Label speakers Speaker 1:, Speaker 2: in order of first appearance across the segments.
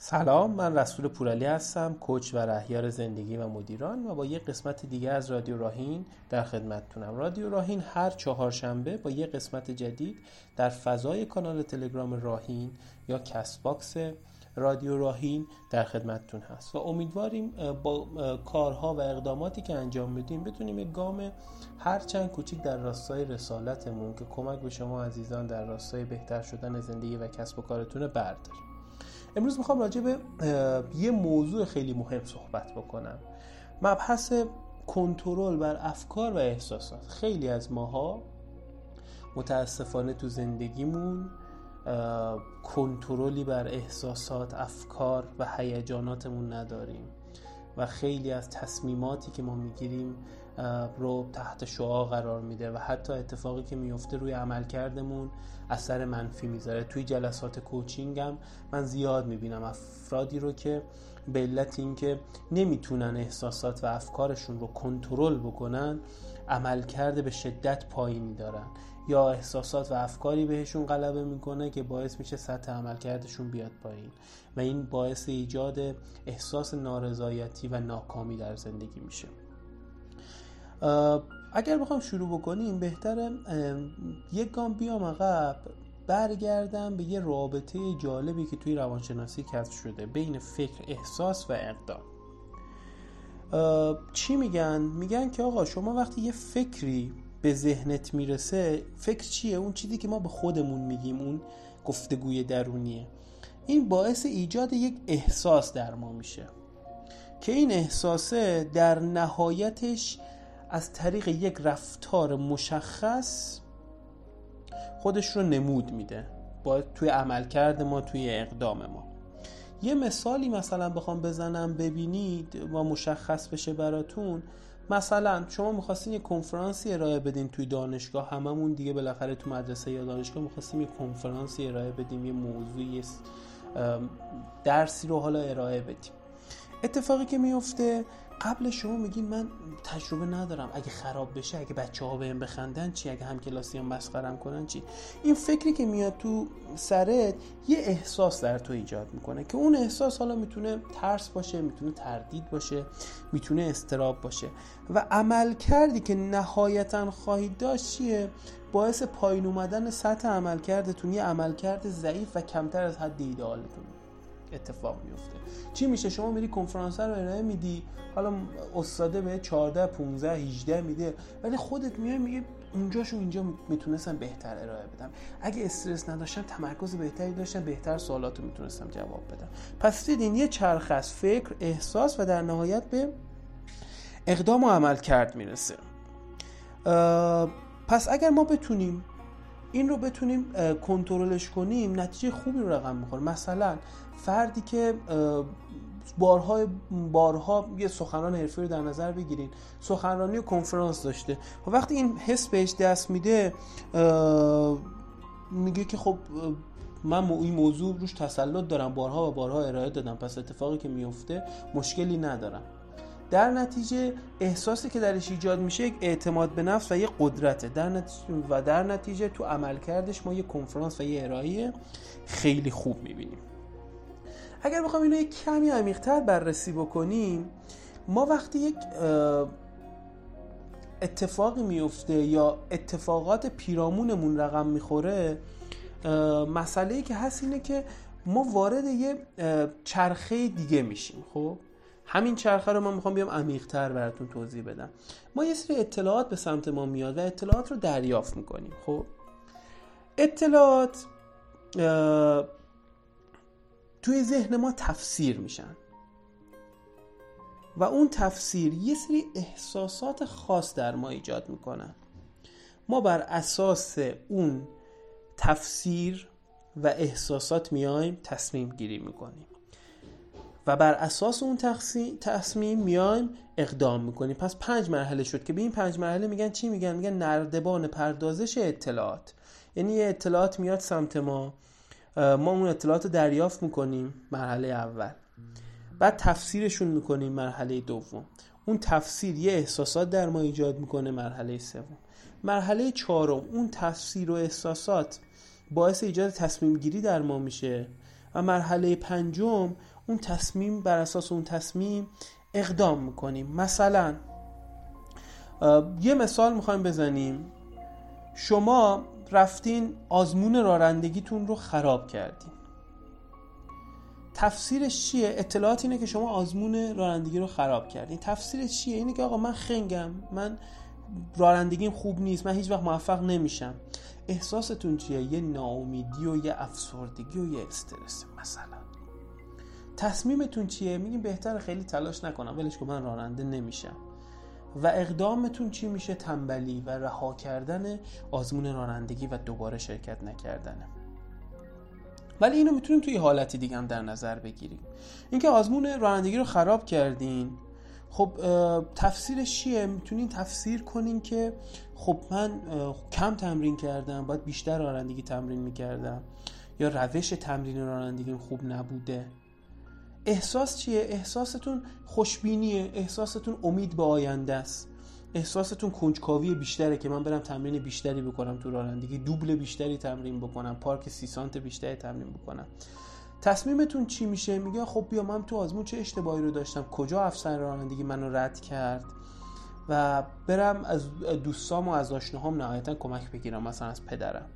Speaker 1: سلام من رسول پورعلی هستم coach و رهیار زندگی و مدیران و با یک قسمت دیگه از رادیو راهین در خدمتتونم. رادیو راهین هر چهارشنبه با یک قسمت جدید در فضای کانال تلگرام راهین یا کست‌باکس رادیو راهین در خدمتتون هست. و امیدواریم با کارها و اقداماتی که انجام میدیم بتونیم یک گام هرچند کوچیک در راستای رسالتمون که کمک به شما عزیزان در راستای بهتر شدن زندگی و کسب و کارتون برداریم. امروز می‌خوام راجع به یه موضوع خیلی مهم صحبت بکنم. مبحث کنترل بر افکار و احساسات. خیلی از ماها متاسفانه تو زندگیمون کنترلی بر احساسات افکار و هیجاناتمون نداریم. و خیلی از تصمیماتی که ما می‌گیریم رو تحت شعا قرار میده و حتی اتفاقی که میفته روی عملکردمون اثر منفی می‌ذاره. توی جلسات کوچینگم من زیاد می‌بینم افرادی رو که به علت اینکه نمی‌تونن احساسات و افکارشون رو کنترل بکنن عملکرد به شدت پایینی دارن. یا احساسات و افکاری بهشون غلبه می‌کنه که باعث میشه سطح عملکردشون بیاد پایین. و این باعث ایجاد احساس نارضایتی و ناکامی در زندگی میشه. اگر بخوام شروع بکنیم بهتره یک گام بیام عقب برگردم به یه رابطه جالبی که توی روانشناسی کسب شده بین فکر احساس و اقدام چی میگن؟ میگن که آقا شما وقتی یه فکری به ذهنت می‌رسه فکر چیه؟ اون چیزی که ما به خودمون میگیم اون گفتگوی درونیه این باعث ایجاد یک احساس در ما میشه که این احساسه در نهایتش از طریق یک رفتار مشخص خودش رو نمود میده. باید توی عملکرد ما توی اقدام ما. یه مثالی مثلا بخوام بزنم ببینید و مشخص بشه براتون. مثلا شما می‌خواستین یه کنفرانسی ارائه بدین توی دانشگاه. هممون دیگه بالاخره تو مدرسه یا دانشگاه می‌خواستیم یه کنفرانسی ارائه بدیم یه موضوعی درسی رو حالا ارائه بدیم. اتفاقی که میفته قبل شما میگین من تجربه ندارم. اگه خراب بشه اگه بچه ها بهم بخندن چی؟ اگه هم کلاسی هم مسخرم کنن چی؟ این فکری که میاد تو سرت یه احساس در تو ایجاد می‌کنه که اون احساس حالا می‌تونه ترس باشه می‌تونه تردید باشه می‌تونه استراب باشه. و عمل کردی که نهایتا خواهید داشت چیه؟ باعث پایین اومدن سطح عملکردتون یه عملکرد ضعیف و کمتر از حد ایدئالتون اتفاق میفته. چی میشه؟ شما میری کنفرانس رو ارائه میدی حالا استاده به 14 15 18 میده ولی خودت میای میگه اونجاشو اینجا می‌تونستم بهتر ارائه بدم. اگه استرس نداشتم تمرکز بهتری داشتم بهتر سوالاتو می‌تونستم جواب بدم. پس دیدین یه چرخ از فکر احساس و در نهایت به اقدام و عمل کرد می‌رسه. پس اگر ما بتونیم این رو بتونیم کنترلش کنیم نتیجه خوبی رو رقم می‌خوره. مثلا فردی که بارها بارها یه سخنران حرفی رو در نظر بگیرین سخنرانی و کنفرانس داشته. و خب وقتی این حس بهش دست میده میگه که خب من این موضوع روش تسلط دارم. بارها و بارها ارائه دادم. پس اتفاقی که میفته مشکلی ندارم. در نتیجه احساسی که درش ایجاد میشه یک اعتماد به نفس و یه قدرته. در نتیجه و در نتیجه تو عملکردش ما یه کنفرانس و یه ارائه خیلی خوب می‌بینیم. اگر بخوام اینو یک کمی عمیقتر بررسی بکنیم ما وقتی یک اتفاقی میفته یا اتفاقات پیرامونمون رقم می‌خوره مسئله ای که هست اینه که ما وارد یه چرخه دیگه میشیم خب؟ همین چرخه رو من می‌خوام بیام عمیقتر براتون توضیح بدم. ما یه سری اطلاعات به سمت ما میاد و اطلاعات رو دریافت می‌کنیم خب؟ اطلاعات توی ذهن ما تفسیر میشن. و اون تفسیر یه سری احساسات خاص در ما ایجاد می‌کنن. ما بر اساس اون تفسیر و احساسات میایم تصمیم گیری می‌کنیم. و بر اساس اون تصمیم میایم اقدام می‌کنیم. پس پنج مرحله شد که به این پنج مرحله میگن چی میگن؟ میگن نردبان پردازش اطلاعات. یعنی یه اطلاعات میاد سمت ما. ما اون اطلاعات رو دریافت می‌کنیم مرحله اول. بعد تفسیرشون می‌کنیم مرحله دوم. اون تفسیر یه احساسات در ما ایجاد می‌کنه مرحله سوم. مرحله چهارم اون تفسیر و احساسات باعث ایجاد تصمیم گیری در ما میشه. و مرحله پنجم اون تصمیم بر اساس اون تصمیم اقدام می‌کنیم. مثلا یه مثال می‌خوایم بزنیم. شما رفتین آزمون رانندگیتون رو خراب کردین. تفسیرش چیه؟ اطلاعات اینه که شما آزمون رانندگی رو خراب کردین. تفسیرش چیه؟ اینه که آقا من خنگم. من رانندگیم خوب نیست. من هیچ وقت موفق نمیشم. احساستون چیه؟ یه ناامیدی و یه افسردگی و یه استرس مثلا. تصمیمتون چیه؟ میگیم بهتر خیلی تلاش نکنم. ولش که من راننده نمیشم. و اقدامتون چی میشه؟ تنبلی و رها کردن آزمون رانندگی و دوباره شرکت نکردنه ولی اینو می‌تونیم توی حالتی دیگه هم در نظر بگیریم. اینکه آزمون رانندگی رو خراب کردین خب تفسیرش چیه؟ می‌تونین تفسیر کنین که خب من کم تمرین کردم باید بیشتر رانندگی تمرین می‌کردم یا روش تمرین رانندگی خوب نبوده. احساس چیه؟ احساستون خوشبینیه. احساستون امید به آینده است. احساستون کنجکاوی بیشتره که من برم تمرین بیشتری بکنم تو رانندگی دوبل بیشتری تمرین بکنم. پارک سی سانت بیشتری تمرین بکنم. تصمیمتون چی میشه؟ میگه خب بیا من تو آزمون چه اشتباهی رو داشتم. کجا افسر رانندگی منو رد کرد؟ و برم از دوستام و از آشناهام نهایتا کمک بگیرم. مثلا از پدرم.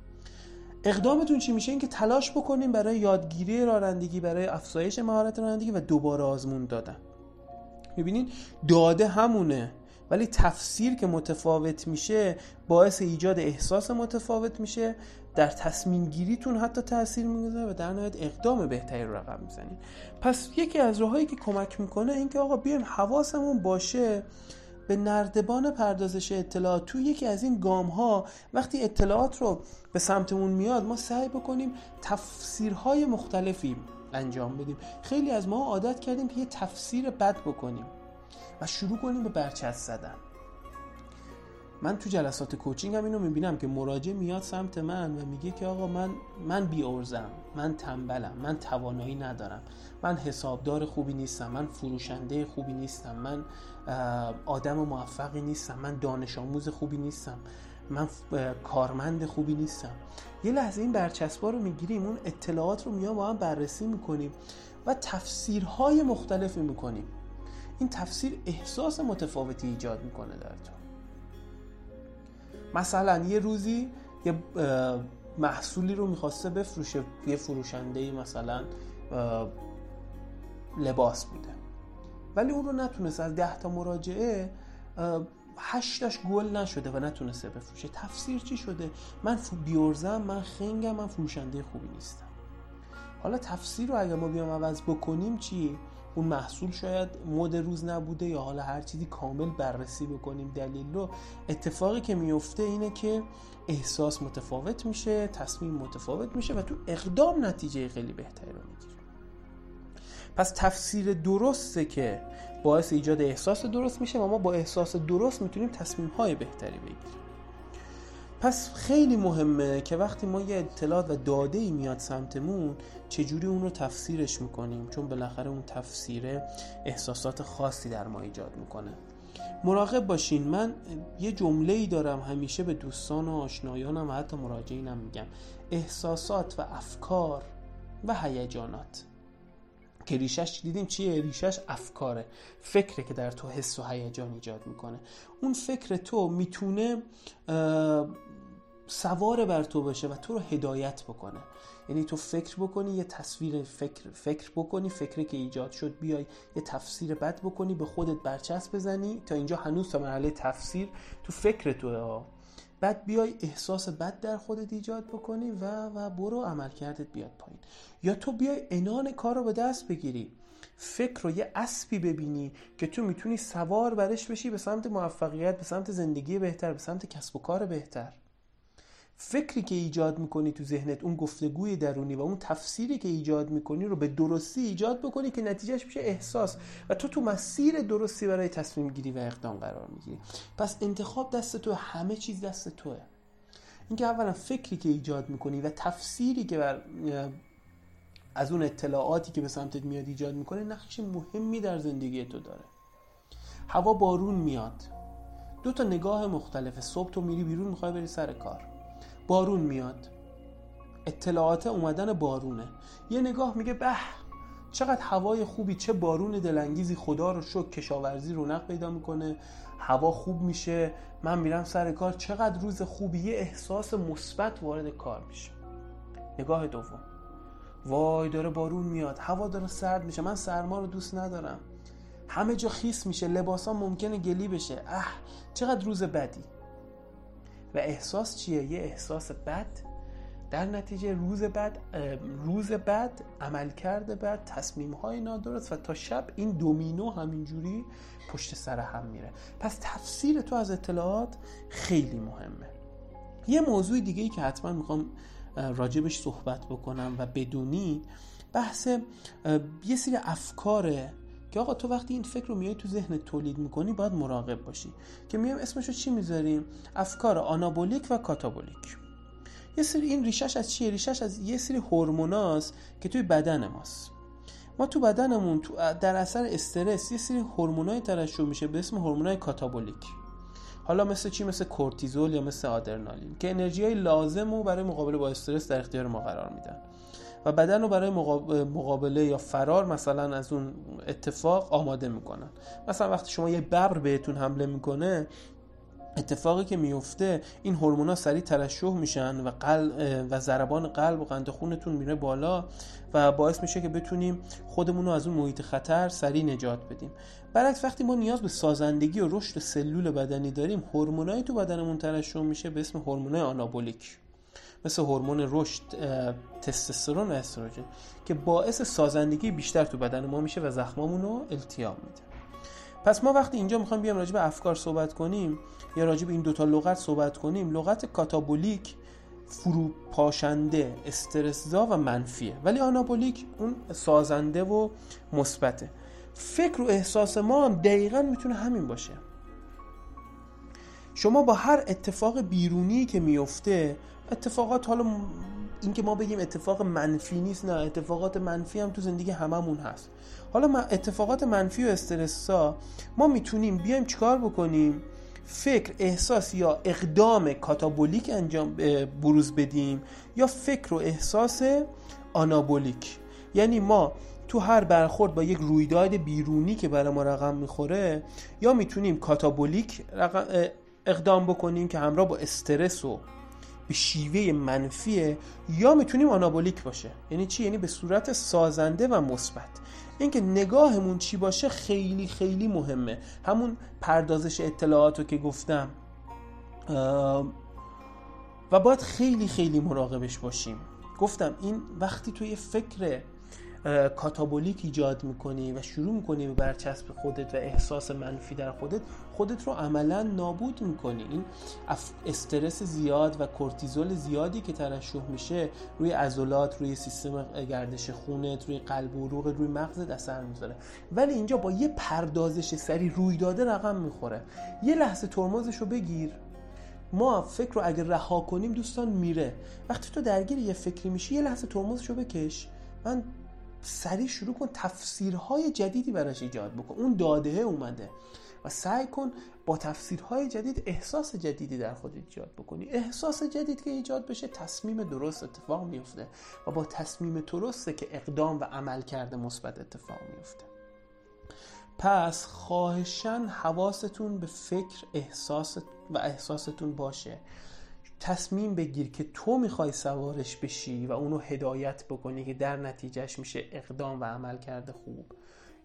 Speaker 1: اقدامتون چی میشه؟ اینکه تلاش بکنیم برای یادگیری رانندگی برای افزایش مهارت رانندگی و دوباره آزمون دادن. می‌بینین؟ داده همونه. ولی تفسیر که متفاوت میشه باعث ایجاد احساس متفاوت میشه. در تصمیم گیریتون حتی تاثیر می‌گذاره و در نهایت اقدام بهتری رو رقم می‌زنین. پس یکی از راههایی که کمک می‌کنه اینکه آقا بیایم حواسمون باشه به نردبان پردازش اطلاعات تو یکی از این گام ها وقتی اطلاعات رو به سمتمون میاد ما سعی بکنیم تفسیرهای مختلفی انجام بدیم. خیلی از ما عادت کردیم که یه تفسیر بد بکنیم و شروع کنیم به برچست زدن. من تو جلسات کوچینگ هم اینو می‌بینم که مراجع میاد سمت من و میگه که آقا من من بیارزم من تنبلم من توانایی ندارم. من حسابدار خوبی نیستم من فروشنده خوبی نیستم من آدم موفقی نیستم من دانش آموز خوبی نیستم من کارمند خوبی نیستم. یه لحظه این برچسبا رو می‌گیریم اون اطلاعات رو میام با هم بررسی می‌کنیم و تفسیرهای مختلفی می‌کنیم. این تفسیر احساس متفاوتی ایجاد می‌کنه در تو. مثلا یه روزی یه محصولی رو می‌خواسته بفروشه یه فروشنده مثلا لباس بوده. ولی اون رو نتونست. از ده تا مراجعه هشتاش گل نشده و نتونسته بفروشه. تفسیر چی شده؟ من بیورزم من خنگم من فروشنده خوبی نیستم. حالا تفسیر رو اگر ما بیام عوض بکنیم چی اون محصول شاید مد روز نبوده یا حالا هر چیزی کامل بررسی بکنیم دلیل رو اتفاقی که میفته اینه که احساس متفاوت میشه تصمیم متفاوت میشه و تو اقدام نتیجه خیلی بهتری رو می‌گیره. پس تفسیر درسته که باعث ایجاد احساس درست میشه و ما با احساس درست می‌تونیم تصمیم های بهتری بگیریم. پس خیلی مهمه که وقتی ما یه اطلاعات و داده ای میاد سمتمون چجوری اون رو تفسیرش می‌کنیم؟ چون بالاخره اون تفسیره احساسات خاصی در ما ایجاد می‌کنه. مراقب باشین من یه جمله ای دارم همیشه به دوستان و آشنایانم و حتی مراجعینم میگم. احساسات و افکار و هیجانات. که ریشش دیدیم؟ چیه؟ ریشش افکاره. فکره که در تو حس و هیجان ایجاد می‌کنه. اون فکر تو می‌تونه سوار بر تو بشه و تو رو هدایت بکنه. یعنی تو فکر بکنی یه تصویر فکر فکر بکنی فکری که ایجاد شد بیای یه تفسیر بد بکنی به خودت برچسب بزنی تا اینجا هنوز تا مرحله تفسیر تو فکر تو بعد بیای احساس بد در خودت ایجاد بکنی و و برو عملکردت بیاد پایین. یا تو بیای انان کار رو به دست بگیری. فکر رو یه اسبی ببینی که تو می‌تونی سوار برش بشی به سمت موفقیت به سمت زندگی بهتر به سمت کسب و کار بهتر. فکری که ایجاد می‌کنی تو ذهنت اون گفتگوی درونی و اون تفسیری که ایجاد می‌کنی رو به درستی ایجاد بکنی که نتیجهش میشه احساس. و تو تو مسیر درستی برای تصمیم گیری و اقدام قرار می‌گیری. پس انتخاب دست تو همه چیز دست توه. اینکه اولا فکری که ایجاد می‌کنی و تفسیری که بر از اون اطلاعاتی که به سمتت میاد ایجاد می‌کنه نقش مهمی در زندگی تو داره. هوا بارون میاد. دو تا نگاه مختلفه. صبح تو میری بیرون می‌خوای بری سر کار. بارون میاد. اطلاعات اومدن بارونه. یه نگاه میگه به چقدر هوای خوبی چه بارون دلانگیزی. خدا رو شکر کشاورزی رونق پیدا می‌کنه. هوا خوب میشه. من میرم سر کار. چقدر روز خوبی. یه احساس مثبت وارد کار میشه. نگاه دوم. وای داره بارون میاد. هوا داره سرد میشه. من سرما رو دوست ندارم. همه جا خیس میشه. لباسا ممکنه گلی بشه. اه چقدر روز بدی. و احساس چیه؟ یه احساس بد در نتیجه روز بعد روز بعد عمل کرده بعد تصمیم های نادرست و تا شب این دومینو همینجوری پشت سر هم میره. پس تفسیر تو از اطلاعات خیلی مهمه. یه موضوع دیگه ای که حتما می‌خوام راجبش صحبت بکنم و بدونی بحث یه سری افکاره که آقا تو وقتی این فکر رو میای تو ذهن تولید می‌کنی باید مراقب باشی. که میام اسمش رو چی می‌ذاریم؟ افکار آنابولیک و کاتابولیک. یه سری این ریشش از چیه؟ ریشش از یه سری هورموناست که توی بدن ماست. ما تو بدنمون تو در اثر استرس یه سری هورمونای ترشح میشه به اسم هورمونای کاتابولیک. حالا مثل چی؟ مثل کورتیزول یا مثل آدرنالین که انرژی های لازم رو برای مقابله با استرس در اختیار ما قرار میدن. و بدن رو برای مقابله یا فرار مثلا از اون اتفاق آماده می‌کنن. مثلا وقتی شما یه ببر بهتون حمله می‌کنه اتفاقی که میفته این هورمونا سریع ترشح میشن و قلب و ضربان قلب و قند خونتون میره بالا و باعث میشه که بتونیم خودمون رو از اون محیط خطر سریع نجات بدیم. برعکس وقتی ما نیاز به سازندگی و رشد سلول بدنی داریم هورمونایی تو بدنمون ترشح میشه به اسم هورمونای آنابولیک. مثل هورمون رشد تستوسترون و استروژن که باعث سازندگی بیشتر تو بدن ما میشه و زخمامون رو التیام میده. پس ما وقتی اینجا می‌خوایم بیام راجع به افکار صحبت کنیم یا راجع به این دوتا لغت صحبت کنیم لغت کاتابولیک فروپاشنده استرسزا و منفیه. ولی آنابولیک اون سازنده و مثبته. فکر و احساس ما هم دقیقا می‌تونه همین باشه. شما با هر اتفاق بیرونی که میفته اتفاقات حالا اینکه ما بگیم اتفاق منفی نیست نه اتفاقات منفی هم تو زندگی هممون هست. حالا اتفاقات منفی و استرسا ما می‌تونیم بیایم چیکار بکنیم؟ فکر احساس یا اقدام کاتابولیک انجام بروز بدیم یا فکر و احساس آنابولیک؟ یعنی ما تو هر برخورد با یک رویداد بیرونی که برای ما رقم می‌خوره یا می‌تونیم کاتابولیک اقدام بکنیم که همراه با استرس و به شیوه منفیه یا می‌تونیم آنابولیک باشه. یعنی چی؟ یعنی به صورت سازنده و مثبت. اینکه نگاهمون چی باشه خیلی خیلی مهمه. همون پردازش اطلاعات رو که گفتم. و باید خیلی خیلی مراقبش باشیم. گفتم این وقتی توی فکر کاتابولیک ایجاد می‌کنی و شروع می‌کنی به برچسب خودت و احساس منفی در خودت خودت رو عملا نابود می‌کنی. این استرس زیاد و کورتیزول زیادی که ترشح میشه روی عضلات روی سیستم گردش خونت روی قلب و عروق روی مغزت اثر می‌ذاره. ولی اینجا با یه پردازش سری روی داده رقم می‌خوره. یه لحظه ترمزش رو بگیر. ما فکر رو اگر رها کنیم دوستان میره. وقتی تو درگیر یه فکری میشی یه لحظه ترمزش رو بکش. من سریع شروع کن تفسیرهای جدیدی براش ایجاد بکن. اون داده اومده و سعی کن با تفسیرهای جدید احساس جدیدی در خود ایجاد بکنی. احساس جدید که ایجاد بشه تصمیم درست اتفاق میفته و با تصمیم درسته که اقدام و عمل کرده مثبت اتفاق میفته پس خواهشن حواستون به فکر احساس و احساستون باشه. تصمیم بگیر که تو می‌خوای سوارش بشی و اونو هدایت بکنی که در نتیجهش میشه اقدام و عمل کرده خوب.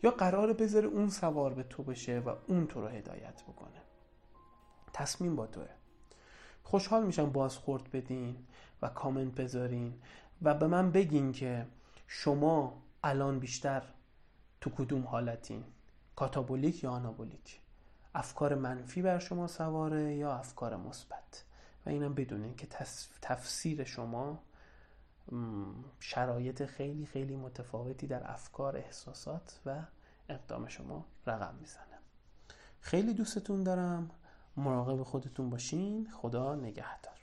Speaker 1: یا قرار بذاره اون سوار به تو بشه و اون تو رو هدایت بکنه. تصمیم با توه. خوشحال میشم بازخورد بدین و کامنت بذارین و به من بگین که شما الان بیشتر تو کدوم حالتین؟ کاتابولیک یا آنابولیک؟ افکار منفی بر شما سواره یا افکار مثبت؟ و اینم بدونین که تفسیر شما شرایط خیلی خیلی متفاوتی در افکار احساسات و اقدام شما رقم می‌زنه. خیلی دوستتون دارم. مراقب خودتون باشین. خدا نگهدار.